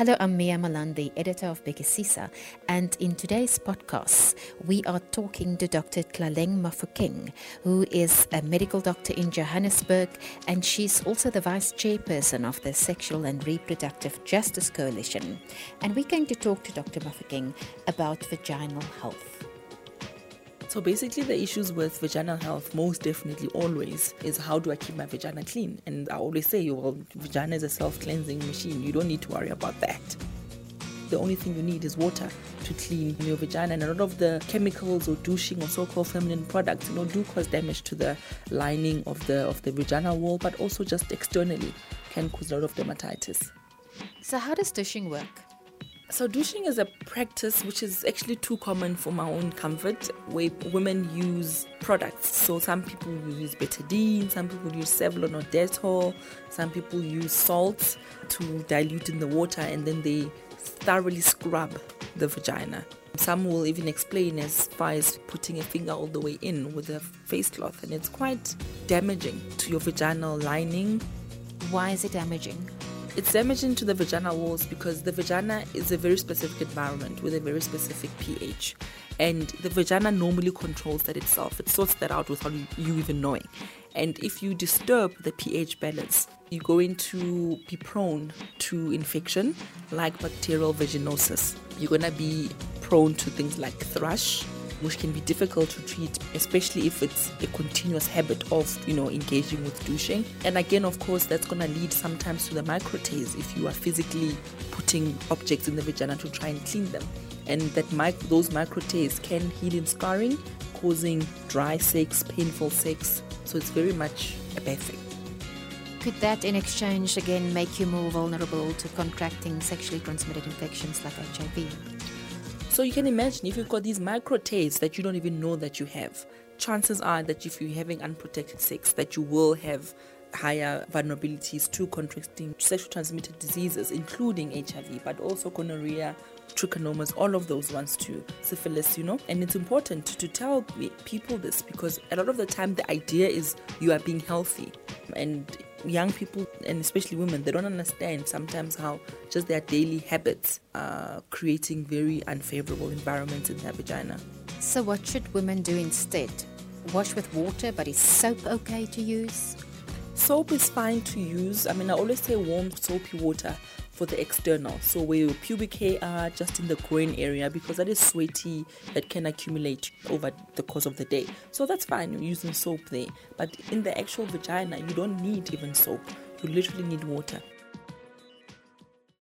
Hello, I'm Mia Malandi, editor of Bhekisisa, and in today's podcast, we are talking to Dr. Tlaleng Mofokeng, who is a medical doctor in Johannesburg, and she's also the vice chairperson of the Sexual and Reproductive Justice Coalition. And we're going to talk to Dr. Mofokeng about vaginal health. So basically, the issues with vaginal health, most definitely always, is how do I keep my vagina clean? And I always say, well, vagina is a self cleansing machine. You don't need to worry about that. The only thing you need is water to clean your vagina. And a lot of the chemicals or douching or so-called feminine products, you know, do cause damage to the lining of the of the vaginal wall, but also just externally can cause a lot of dermatitis. So, how does douching work? So, douching is a practice which is actually too common for my own comfort, where women use products. So, some people use betadine, some people use Savlon or Dettol, some people use salt to dilute in the water, and then they thoroughly scrub the vagina. Some will even explain as far as putting a finger all the way in with a face cloth, and it's quite damaging to your vaginal lining. Why is it damaging? It's damaging to the vagina walls because the vagina is a very specific environment with a very specific pH. And the vagina normally controls that itself. It sorts that out without you even knowing. And if you disturb the pH balance, you're going to be prone to infection like bacterial vaginosis. You're going to be prone to things like thrush, which can be difficult to treat, especially if it's a continuous habit of, you know, engaging with douching. And again, of course, that's going to lead sometimes to the microtears if you are physically putting objects in the vagina to try and clean them. And that mic- those microtears can heal in scarring, causing dry sex, painful sex. So it's very much a bad thing. Could that, in exchange, again make you more vulnerable to contracting sexually transmitted infections like HIV? So you can imagine if you've got these micro that you don't even know that you have, chances are that if you're having unprotected sex, that you will have higher vulnerabilities to contracting sexually transmitted diseases, including HIV, but also gonorrhea, trichomonas, all of those ones too, syphilis, you know. And it's important to tell people this because a lot of the time the idea is you are being healthy, and young people and especially women they don't understand sometimes how just their daily habits are creating very unfavorable environments in their vagina so what should women do instead? Wash with water but is soap okay to use soap is fine to use i mean i always say warm soapy water for the external. So where your pubic hair are just in the groin area because that is sweaty that can accumulate over the course of the day. So that's fine you're using soap there. But in the actual vagina you don't need even soap. You literally need water.